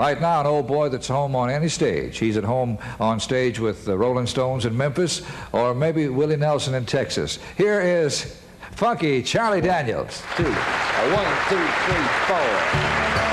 Right now, an old boy that's home on any stage. He's at home on stage with the Rolling Stones in Memphis or maybe Willie Nelson in Texas. Here is funky Charlie Daniels. Two. One, two, three, four.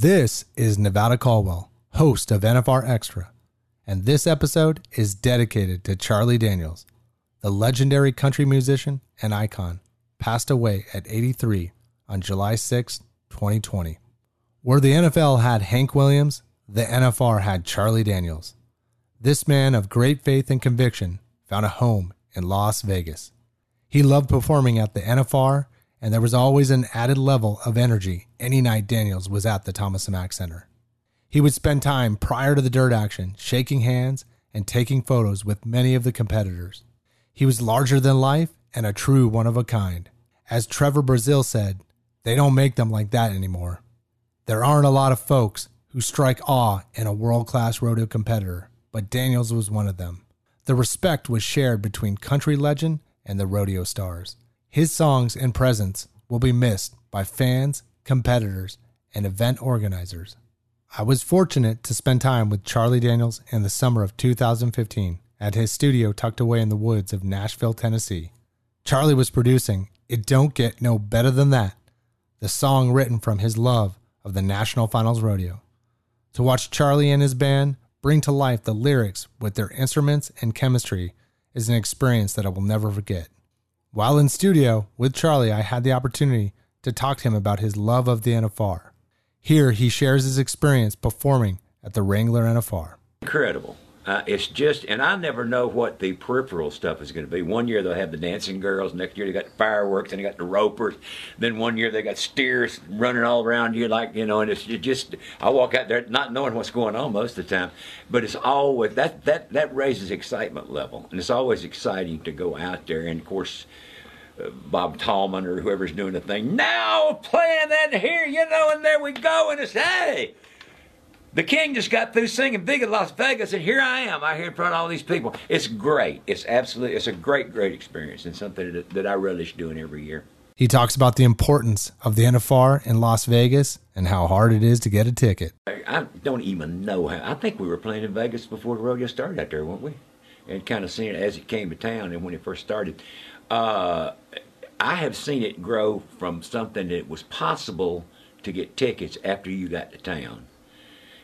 This is Nevada Caldwell, host of NFR Extra, and this episode is dedicated to Charlie Daniels, the legendary country musician and icon, passed away at 83 on July 6, 2020. Where the NFL had Hank Williams, the NFR had Charlie Daniels. This man of great faith and conviction found a home in Las Vegas. He loved performing at the NFR, and there was always an added level of energy any night Daniels was at the Thomas and Mack Center. He would spend time prior to the dirt action shaking hands and taking photos with many of the competitors. He was larger than life and a true one of a kind. As Trevor Brazile said, they don't make them like that anymore. There aren't a lot of folks who strike awe in a world class rodeo competitor, but Daniels was one of them. The respect was shared between country legend and the rodeo stars. His songs and presence will be missed by fans, competitors, and event organizers. I was fortunate to spend time with Charlie Daniels in the summer of 2015 at his studio tucked away in the woods of Nashville, Tennessee. Charlie was producing It Don't Get No Better Than That, the song written from his love of the National Finals Rodeo. To watch Charlie and his band bring to life the lyrics with their instruments and chemistry is an experience that I will never forget. While in studio with Charlie, I had the opportunity to talk to him about his love of the NFR. Here, he shares his experience performing at the Wrangler NFR. incredible. Uh, it's just, and I never know what the peripheral stuff is going to be. One year they'll have the dancing girls, next year they got the fireworks, and they got the ropers. Then one year they got steers running all around you, like you know. And it's just, I walk out there not knowing what's going on most of the time, but it's always that that that raises excitement level, and it's always exciting to go out there. And of course, uh, Bob Tallman or whoever's doing the thing now playing that here, you know, and there we go, and it's hey. The King just got through singing big in Las Vegas, and here I am out here in front of all these people. It's great. It's absolutely, it's a great, great experience, and something that, that I relish doing every year. He talks about the importance of the NFR in Las Vegas and how hard it is to get a ticket. I, I don't even know how. I think we were playing in Vegas before the rodeo started out there, weren't we? And kind of seeing it as it came to town and when it first started. Uh, I have seen it grow from something that was possible to get tickets after you got to town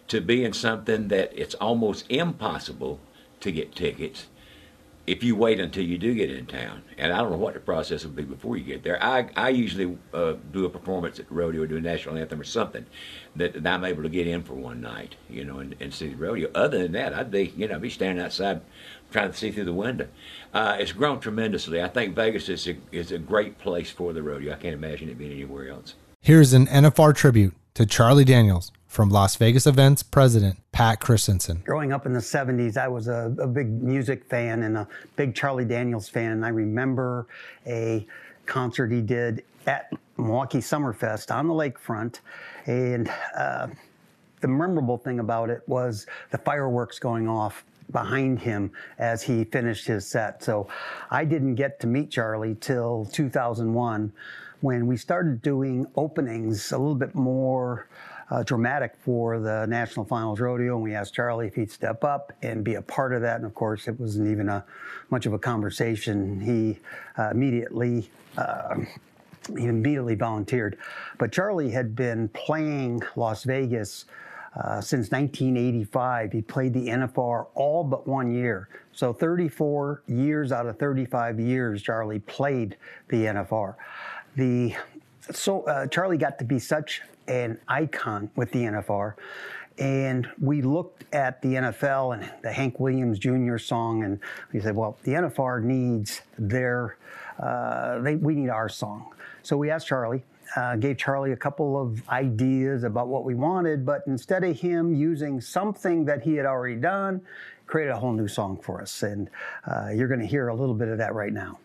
to being something that it's almost impossible to get tickets if you wait until you do get in town. And I don't know what the process will be before you get there. I, I usually uh, do a performance at the rodeo, or do a national anthem or something that, that I'm able to get in for one night, you know, and, and see the rodeo. Other than that, I'd be, you know, be standing outside trying to see through the window. Uh, it's grown tremendously. I think Vegas is a, is a great place for the rodeo. I can't imagine it being anywhere else. Here's an NFR tribute to Charlie Daniels from Las Vegas Events president Pat Christenson. Growing up in the 70s, I was a, a big music fan and a big Charlie Daniels fan. And I remember a concert he did at Milwaukee Summerfest on the lakefront. And uh, the memorable thing about it was the fireworks going off behind him as he finished his set. So I didn't get to meet Charlie till 2001 when we started doing openings a little bit more uh, dramatic for the National Finals Rodeo, and we asked Charlie if he'd step up and be a part of that. And of course, it wasn't even a much of a conversation. He uh, immediately. Uh, he immediately volunteered. But Charlie had been playing Las Vegas uh, since 1985. He played the NFR all but one year. So 34 years out of 35 years, Charlie played the NFR. The so uh, Charlie got to be such an icon with the NFR. And we looked at the NFL and the Hank Williams Jr. song, and we said, well, the NFR needs their, uh, they, we need our song. So we asked Charlie, uh, gave Charlie a couple of ideas about what we wanted, but instead of him using something that he had already done, created a whole new song for us. And uh, you're going to hear a little bit of that right now.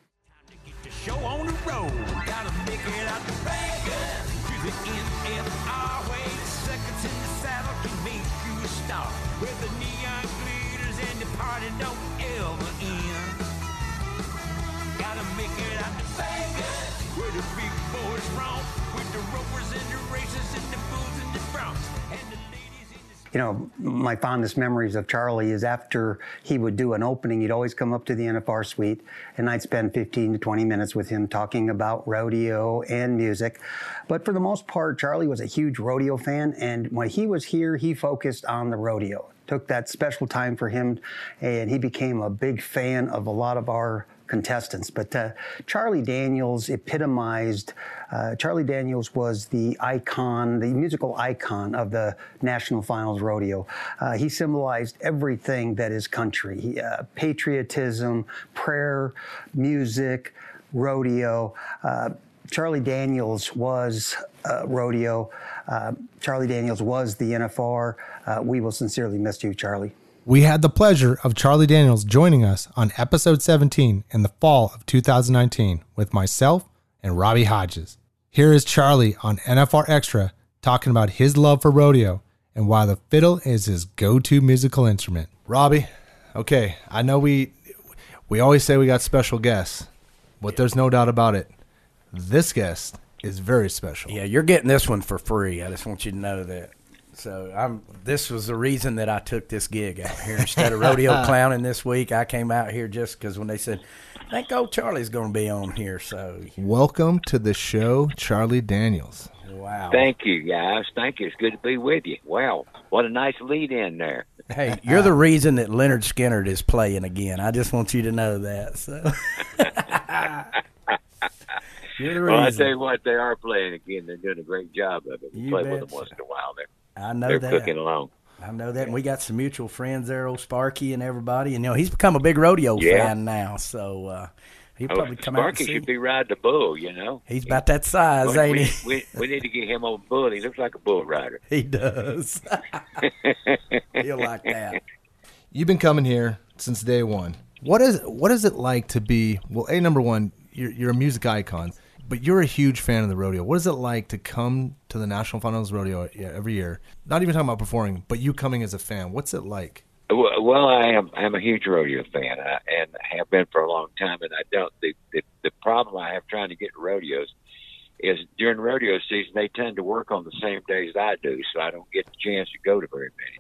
You know, my fondest memories of Charlie is after he would do an opening, he'd always come up to the NFR suite and I'd spend 15 to 20 minutes with him talking about rodeo and music. But for the most part, Charlie was a huge rodeo fan. And when he was here, he focused on the rodeo. Took that special time for him and he became a big fan of a lot of our contestants. But uh, Charlie Daniels epitomized, uh, Charlie Daniels was the icon, the musical icon of the National Finals Rodeo. Uh, he symbolized everything that is country he, uh, patriotism, prayer, music, rodeo. Uh, Charlie Daniels was uh, rodeo. Charlie Daniels was the NFR. we will sincerely miss you, Charlie. We had the pleasure of Charlie Daniels joining us on episode 17 in the fall of 2019 with myself and Robbie Hodges. Here is Charlie on NFR Extra talking about his love for rodeo and why the fiddle is his go-to musical instrument. Robbie, okay, I know we we always say we got special guests, but there's no doubt about it. This guest is very special. Yeah, you're getting this one for free. I just want you to know that. So I'm. This was the reason that I took this gig out here instead of rodeo clowning this week. I came out here just because when they said, "I think old Charlie's going to be on here," so Welcome to the show, Charlie Daniels. wow. Thank you, guys. Thank you. It's good to be with you. Wow, what a nice lead in there. Hey, you're the reason that Lynyrd Skynyrd is playing again. I just want you to know that. So. you're Well, I reason. tell you what, they are playing again. They're doing a great job of it. We You play with betcha. them once in a while. They're, I know they're that. cooking along. I know that. And we got some mutual friends there, old Sparky and everybody. And you know, he's become a big rodeo Yeah. fan now. So uh, he'll Oh, probably come out and Sparky see. should be riding the bull, you know. He's about that size, we, ain't we, he? we, we need to get him on a bull. He looks like a bull rider. He does. He'll like that. You've been coming here since day one. What is what is it like to be well? A number one, you're, you're a music icon, but you're a huge fan of the rodeo. What is it like to come to the National Finals Rodeo every year? Not even talking about performing, but you coming as a fan. What's it like? Well, I am. I'm a huge rodeo fan, I, and have been for a long time. And I don't. The, the the problem I have trying to get rodeos is during rodeo season they tend to work on the same days I do, so I don't get the chance to go to very many.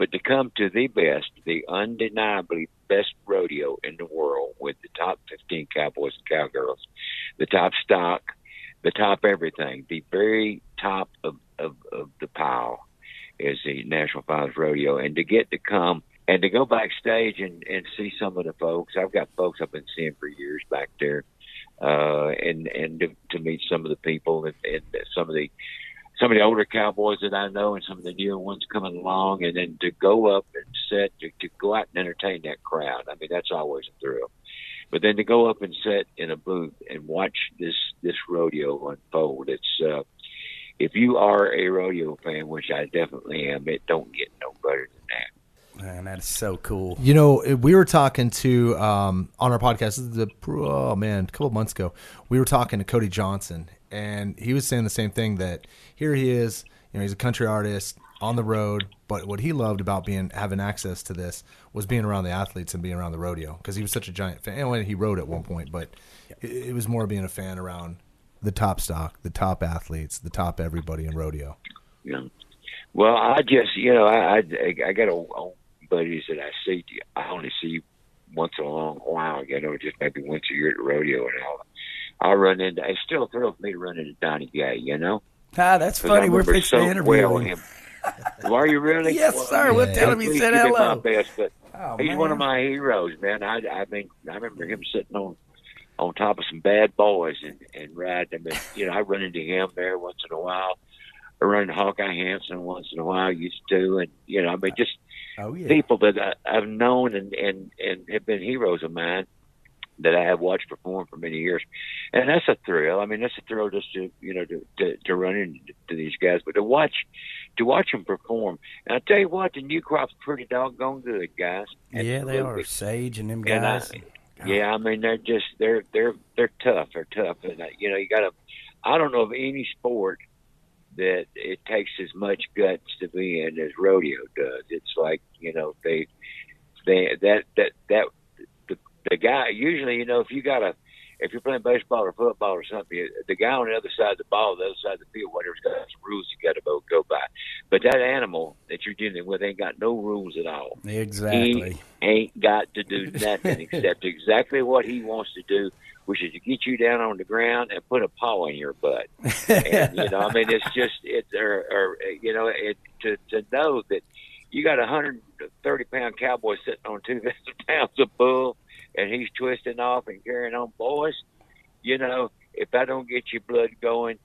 But to come to the best, the undeniably best rodeo in the world with the top 15 cowboys and cowgirls, the top stock, the top everything, the very top of, of, of the pile is the National Finals Rodeo. And to get to come and to go backstage and, and see some of the folks, I've got folks I've been seeing for years back there, uh, and and to, to meet some of the people and, and some of the some of the older cowboys that I know and some of the newer ones coming along, and then to go up and sit to, to go out and entertain that crowd. I mean, that's always a thrill. But then to go up and sit in a booth and watch this this rodeo unfold, it's uh, if you are a rodeo fan, which I definitely am, it don't get no better than that. Man, that is so cool. You know, we were talking to um, on our podcast. This is the oh man, a couple of months ago, we were talking to Cody Johnson, and he was saying the same thing that here he is. You know, he's a country artist on the road, but what he loved about being having access to this was being around the athletes and being around the rodeo because he was such a giant fan. And he rode at one point, but it, it was more being a fan around the top stock, the top athletes, the top everybody in rodeo. Yeah. Well, I just, you know, I I, I got a, a buddies that I see. I only see once in a long while. You know, just maybe once a year at the rodeo, and I'll I'll run into. It's still a thrill for me to run into Donnie Gay. You know, Ah, that's funny. We're fixing so to interview well him. Well, are you really? Yes, Well, sir. We'll Yeah. tell him he said hello. My best, but Oh, he's one of my heroes, man. I I mean, I remember him sitting on on top of some bad boys and and riding them. And, you know, I run into him there once in a while. I run into Hawkeye Henson once in a while. Used to, and you know, I mean, just Oh yeah. people that I, I've known and, and, and have been heroes of mine that I have watched perform for many years, and that's a thrill. I mean, that's a thrill just to you know to to, to run into these guys, but to watch to watch them perform. And I tell you what, the new crop's pretty doggone good, guys. Yeah, they are. Sage and them And I- guys. Yeah, I mean they're just they're they're they're tough. They're tough, and uh, you know you got to. I don't know of any sport that it takes as much guts to be in as rodeo does. It's like you know they they that that that the guy usually you know if you got a if you're playing baseball or football or something, the guy on the other side of the ball, the other side of the field, whatever's got some rules you got to go go by. But that animal that you're dealing with ain't got no rules at all Exactly. he ain't got to do nothing except exactly what he wants to do, which is to get you down on the ground and put a paw in your butt. And you know, I mean, it's just it's or, or you know, it to to know that you got a hundred thirty pound cowboy sitting on two thousand pounds of bull, and he's twisting off and carrying on, boys. You know, if I don't get your blood going,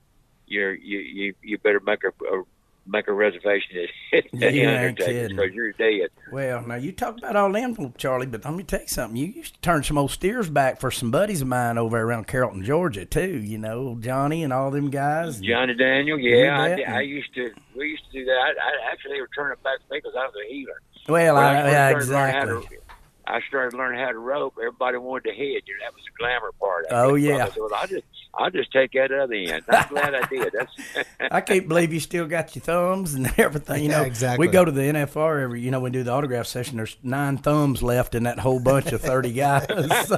you're you you you better make a, a make a reservation at, the yeah, Undertaker's because you're dead. Well, now you talk about all them, Charlie, but let me tell you something. You used to turn some old steers back for some buddies of mine over around Carrollton, Georgia, too. You know, Johnny and all them guys. Johnny Daniel, yeah, I, I used to. We used to do that. I, I actually they were turning back to me because I was a heeler. Well, I, first yeah, started learning how to- exactly. I started learning how to rope. Everybody wanted to head. You know, that was the glamour part. Oh, I yeah. said, well, I just, I'll just take that other end. I'm glad I did. That's. I can't believe you still got your thumbs and everything. You Yeah, know, exactly. We go to the NFR every, you know, we do the autograph session. There's nine thumbs left in that whole bunch of thirty guys.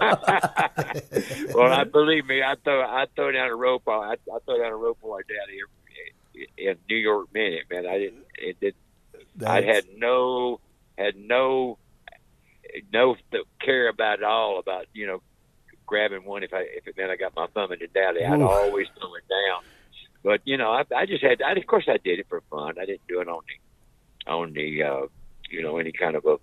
well, I believe me. I throw, I throw down a rope. Uh, I, I throw down a rope on my dad here in New York minute, man. I didn't. It did. I had no, had no, no th- care about it all about you know grabbing one if I if it meant I got my thumb in the dally. I'd Ooh. always throw it down. But you know, I, I just had. I, of course, I did it for fun. I didn't do it on the on the uh, you know any kind of a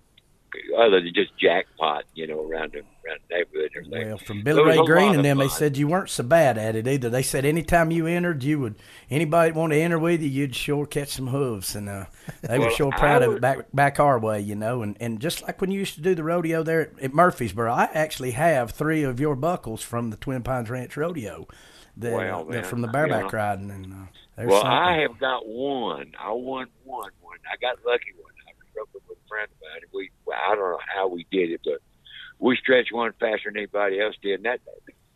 other than just jackpot. You know, around the around the neighborhood and everything. Well, from Billy Ray Green and them, they said you weren't so bad at it either. They said anytime you entered, you would anybody want to enter with you, you'd sure catch some hooves, and uh, they were Well, sure I proud of it back back our way, you know. And and just like when you used to do the rodeo there at, at Murfreesboro, I actually have three of your buckles from the Twin Pines Ranch Rodeo. That, Well, they're man, from the bareback yeah. riding, and uh, Well, something. I have got one. I won one. One. I got lucky one. I broke it with a friend of mine. We, I don't know how we did it, but we stretched one faster than anybody else did. And that,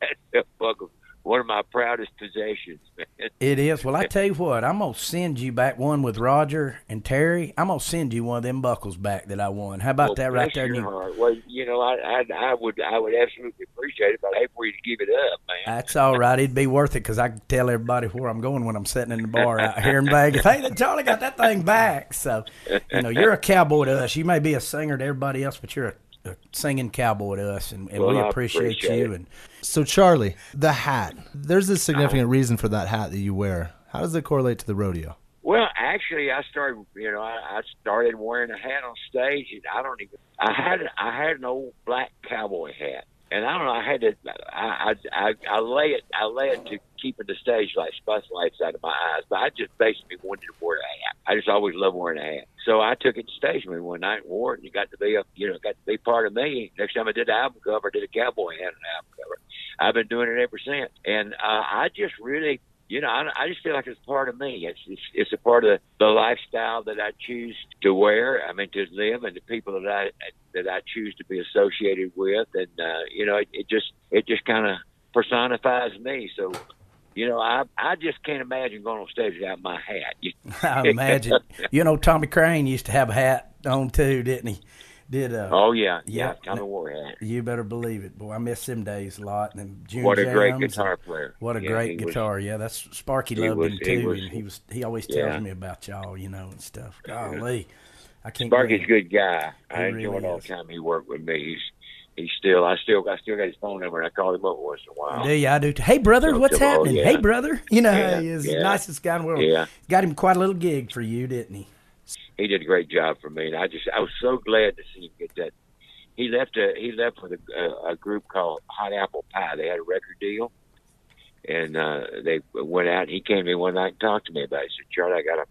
that buck was one of my proudest possessions, man. It is. Well, I tell you what, I'm gonna send you back one with Roger and Terry. I'm gonna send you one of them buckles back that I won. How about Well, that right there? your you- heart. Well, you know, I, I, I would, I would absolutely appreciate it, but I hate for you to give it up, man. That's all right. It'd be worth it because I can tell everybody where I'm going when I'm sitting in the bar out here in Vegas. Hey, Charlie got that thing back. So, you know, you're a cowboy to us. You may be a singer to everybody else, but you're a, a singing cowboy to us, and, and Well, we appreciate, appreciate you. it. And So Charlie, the hat. There's a significant reason for that hat that you wear. How does it correlate to the rodeo? Well, actually, I started. You know, I, I started wearing a hat on stage, and I don't even. I had I had an old black cowboy hat, and I don't know. I had to. I I I, I lay it. I lay it to keeping the stage light lights out of my eyes. But I just basically wanted to wear a hat. I just always loved wearing a hat. So I took it to stage me one night and wore it, and got to be a you know got to be part of me. Next time I did an album cover, I did a cowboy hat on an album cover. I've been doing it ever since, and uh, I just really you know, I, I just feel like it's part of me. It's, it's it's a part of the lifestyle that I choose to wear. I mean, to live, and the people that I that I choose to be associated with, and uh, you know, it, it just it just kind of personifies me. So, you know, I I just can't imagine going on stage without my hat. I imagine. you know, Tommy Crain used to have a hat on too, didn't he? Did uh, oh yeah, yeah, Yeah. Tommy wore a hat. You better believe it, boy. I miss them days a lot. And June What a great guitar player. What a Yeah, great he was- guitar. yeah, that's Sparky loved was- him he too, was- and he was he always tells Yeah. me about y'all, you know, and stuff. Golly, I can't. Sparky's a good guy. I He enjoyed really all the time he worked with me. He's he's still I still I still got his phone number and I call him up once in a while. Do you? I do. Too. Hey, brother, So- what's oh, happening? yeah. Hey, brother. You know, Yeah, he is the nicest guy in the world. Yeah. Got him quite a little gig for you, didn't he? He did a great job for me, and I just I was so glad to see him get that. He left a he left with a, a, a group called Hot Apple Pie. They had a record deal, and uh, they went out. and He came to me one night and talked to me about it. He said, "Charlie, I got a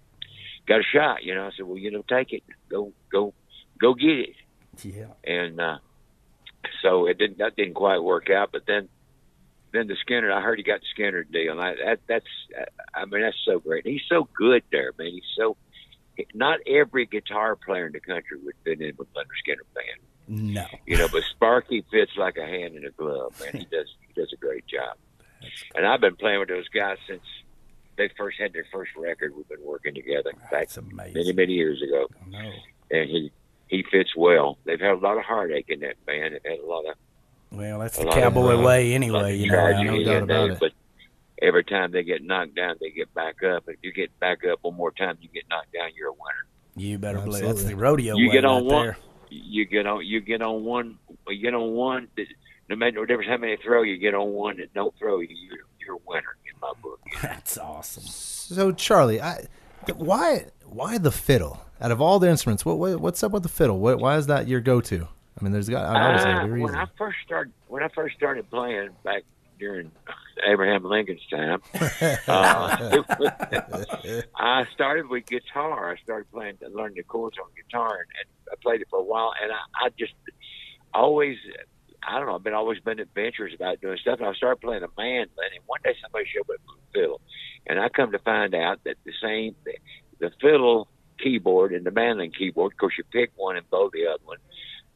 got a shot." You know, I said, "Well, you know, take it. Go go go get it." Yeah. and uh, so it didn't that didn't quite work out. But then then the Skynyrd, I heard he got the Skynyrd deal, and I, that that's I mean that's so great. He's so good there, man. He's so not every guitar player in the country would fit in with Lynyrd Skynyrd band, No. you know. But Sparky fits like a hand in a glove, man. He does he does a great job. And I've been playing with those guys since they first had their first record. We've been working together back That's amazing. many many years ago No. and he he fits well. They've had a lot of heartache in that band. They've had a lot of Well, that's the lot of, cowboy uh, way anyway. You know. I tragedy, doubt and about they- it. But every time they get knocked down, they get back up. If you get back up one more time, you get knocked down. You're a winner. You better believe that's the rodeo you way get on right one. there. You get on. You get on one. You get on one. that- No matter no difference how many throw, you get on one that don't throw you. You're, you're a winner in my book. That's awesome. So Charlie, I, why why the fiddle? Out of all the instruments, what, what what's up with the fiddle? What, why is that your go-to? I mean, there's got obviously Uh, a when reason. I first started, when I first started playing back during Abraham Lincoln's time, uh, I started with guitar. I started playing, and learning the chords on guitar, and, and I played it for a while. And I, I just always, I don't know, I've been always been adventurous about doing stuff. And I started playing a mandolin, and one day somebody showed up with a fiddle, and I come to find out that the same, the fiddle keyboard and the mandolin keyboard. Of course, you pick one and bow the other one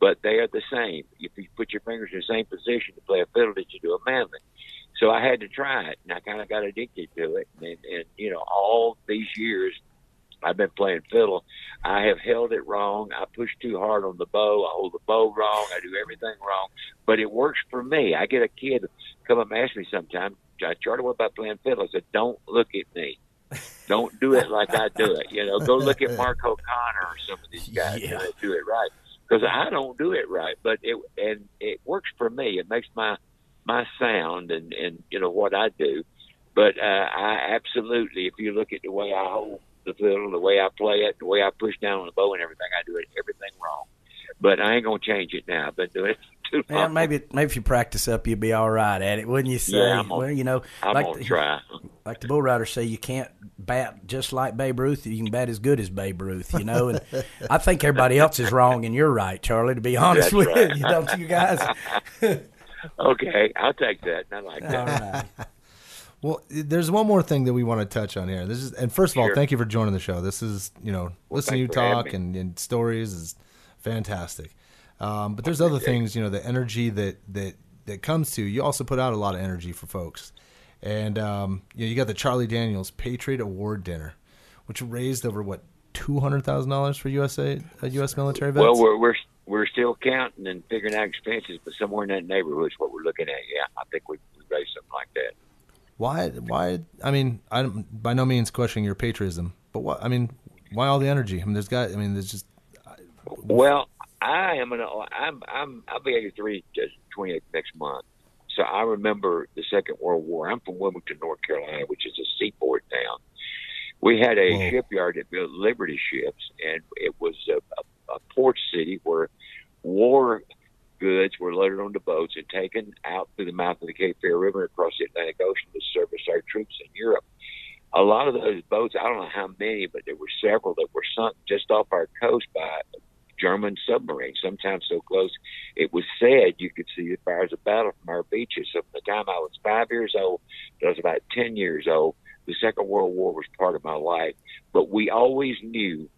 but they are the same. If you put your fingers in the same position to play a fiddle that you do a mandolin. So I had to try it, and I kind of got addicted to it. And, and you know, all these years I've been playing fiddle, I have held it wrong. I push too hard on the bow. I hold the bow wrong. I do everything wrong. But it works for me. I get a kid come up and ask me sometime, Charlie, what about playing fiddle? I said, don't look at me. Don't do it like I do it. You know, go look at Mark O'Connor or some of these guys Yeah. that do it right. Because I don't do it right, but it and it works for me. It makes my my sound and and you know what I do. But uh, I absolutely, if you look at the way I hold the fiddle, the way I play it, the way I push down on the bow and everything, I do it everything wrong. But I ain't gonna change it now. I've been doing it too Well, maybe maybe if you practice up, you'll be all right at it, wouldn't you say? Yeah, I'm gonna- well, you know, I'm like gonna the, try. like the bull riders say, you can't bat just like Babe Ruth. You can bat as good as Babe Ruth, you know. And I think everybody else is wrong, and you're right, Charlie. To be honest That's with right. you, don't you guys? Okay, I'll take that. I like all that. right. Well, there's one more thing that we want to touch on here. This is, and first of all, Sure. thank you for joining the show. This is, you know, listening to you thanks for having talk and, and stories is fantastic. Um, but there's other things, you know, the energy that that that comes to. You also put out a lot of energy for folks, and um, you know, you got the Charlie Daniels Patriot Award Dinner, which raised over what two hundred thousand dollars for USA uh, U.S. military vets. Well, we're we're we're still counting and figuring out expenses, but somewhere in that neighborhood is what we're looking at. Yeah, I think we we raised something like that. why? Why? I mean, I'm by no means questioning your patriotism, but what? I mean, why all the energy? I mean, there's got. I mean, there's just Well, I am an oh, I'm I'm I'll be 83 just 28 next month. So I remember the Second World War. I'm from Wilmington, North Carolina, which is a seaport town. We had a Whoa. shipyard that built Liberty ships, and it was a, a, a port city where war goods were loaded onto boats and taken out through the mouth of the Cape Fear River across the Atlantic Ocean to service our troops in Europe. A lot of those boats, I don't know how many, but there were several that were sunk just off our coast by German submarines, sometimes so close it was said you could see the fires of battle from our beaches. So from the time I was five years old, I was about ten years old, The Second World War was part of my life, but we always knew,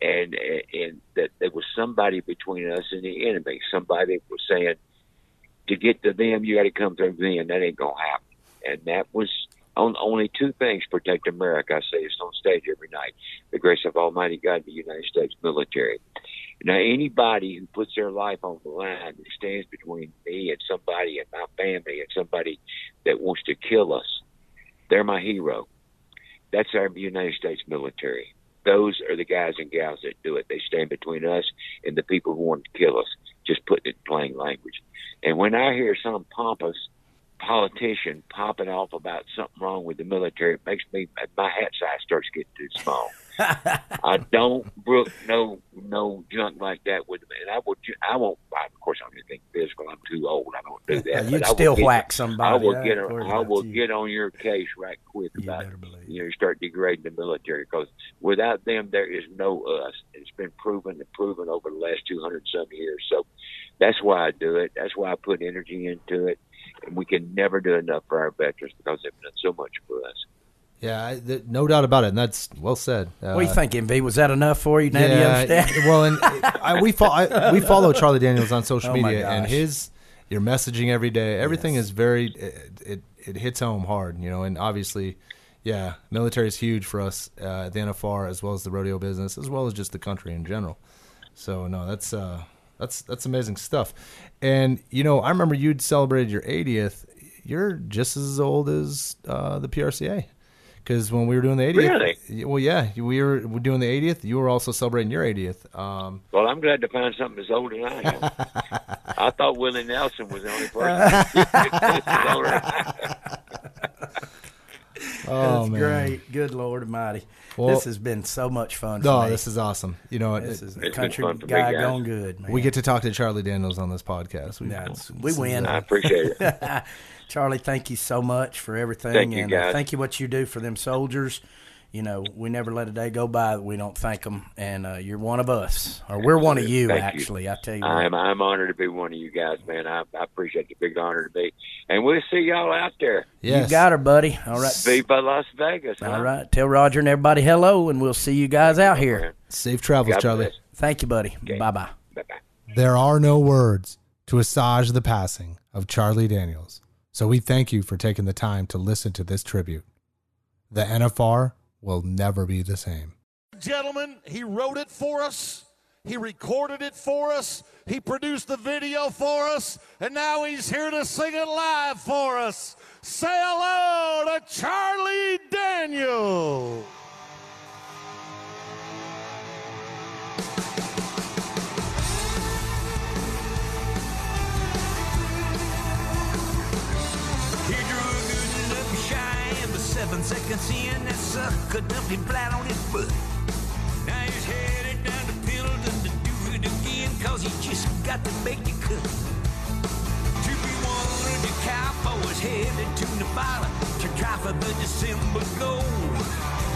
and and that there was somebody between us and the enemy. Somebody was saying, to get to them, you got to come through them. That ain't gonna happen. And that was on, only two things protect America. I say this on stage every night: the grace of Almighty God, the United States military. Now, anybody who puts their life on the line that stands between me and somebody and my family and somebody that wants to kill us, they're my hero. That's our United States military. Those are the guys and gals that do it. They stand between us and the people who want to kill us, just putting it in plain language. And when I hear some pompous politician popping off about something wrong with the military, it makes me my hat size starts getting too small. I don't brook no no junk like that with me, and I would I won't. Of course, I'm anything physical. I'm too old. I don't do that. You'd but I will still get- whack somebody. I will Yeah, get I will you. get on your case right quick You about you know you start degrading the military because without them there is no us. It's been proven and proven over the last two hundred some years. So that's why I do it. That's why I put energy into it. And we can never do enough for our veterans because they've done so much for us. Yeah, I, th- no doubt about it, and that's well said. Uh, What are you thinking, V? Was that enough for you? Now do you understand? well, and I, we follow I, we follow Charlie Daniels on social Oh, media, and his your messaging every day, everything is very it, it it hits home hard, you know, and obviously, yeah, military is huge for us uh, at the NFR as well as the rodeo business, as well as just the country in general. So no, that's uh, that's that's amazing stuff. And you know, I remember you'd celebrated your 80th. You're just as old as uh, the PRCA. Because when we were doing the 80th, Really? well, yeah, we were we're doing the 80th. You were also celebrating your 80th. Um, Well, I'm glad to find something as old as I am. I thought Willie Nelson was the only person. that's all right. oh That's man, great. Good Lord Almighty. Well- this has been so much fun. For No, me. this is awesome. You know, this it- is It's a been country fun for me, guy guys. going good. Man. we get to talk to Charlie Daniels on this podcast. We, That's- we win. I appreciate it. Charlie, thank you so much for everything, Thank you, and uh, thank you what you do for them soldiers. You know, we never let a day go by that we don't thank them, and uh, you're one of us, or we're one of you. Thank you. actually, I tell you, I'm. I'm honored to be one of you guys, man. I, I appreciate the big honor to be, and we'll see y'all out there. yes. you got her, buddy. All right, Viva Las Vegas. huh? all right. Tell Roger and everybody hello, and we'll see you guys out here. Safe travels, God Charlie. bless. Thank you, buddy. Okay. Bye bye. Bye bye. There are no words to assuage the passing of Charlie Daniels. So we thank you for taking the time to listen to this tribute. The NFR will never be the same. Gentlemen, he wrote it for us. He recorded it for us. He produced the video for us. And now he's here to sing it live for us. Say hello to Charlie Daniel. Seconds in, that uh, sucker dumped flat on his butt. Now he's headed down to Pendleton to do it again, cause he just got to make the cut. To be one of the cowboys headed to Nevada to try for the December gold.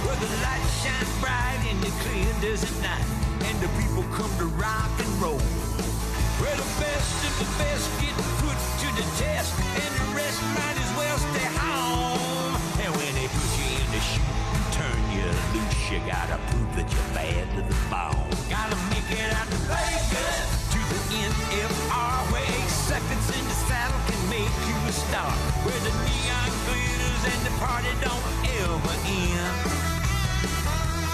Where the lights shine bright in the clear desert night, and the people come to rock and roll. Where the best of the best get put to the test, and the rest might as well stay loose, you gotta prove that you're bad to the bone. Gotta make it out to Vegas to the NFR, eight seconds in the saddle can make you a star. Where the neon glitters and the party don't ever end.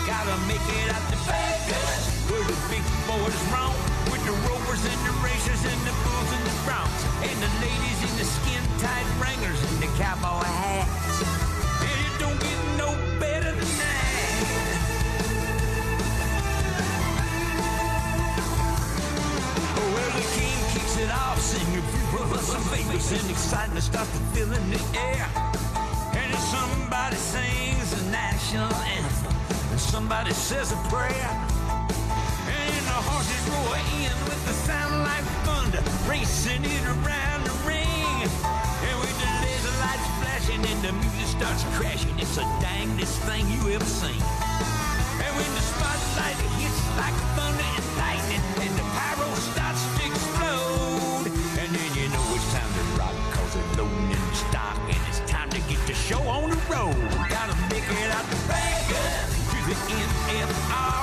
Gotta make it out to Vegas, where the big boys roam with the rovers and the racers and the bulls and the broncs and the ladies in the skin-tight wranglers and the cowboy hats. And it don't get no Well, the king kicks it off, singing people some favors and excitement starts to fill in the air. And if somebody sings the national anthem, and somebody says a prayer, and the horses roar in with the sound like thunder, racing it around the ring. And with the laser lights flashing and the music starts crashing, it's the dangest thing you ever seen. And when the spotlight hits like thunder and lightning, and the pyro starts to explode, and then you know it's time to loading in the stock, and it's time to get the show on the road. Gotta make it out Vegas to the NFR.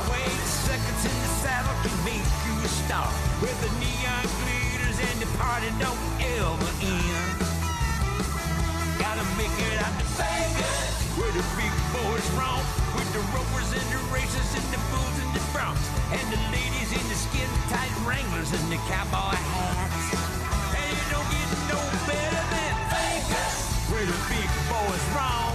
Seconds in the saddle can make you a star. The neon glitters and the party don't ever end. Gotta make it out to Vegas where the big boys with the ropers and the racers and the bulls and the broncs and the ladies in the skin tight wranglers and the cowboy hats. And it don't get no better than Vegas where the big boys roam.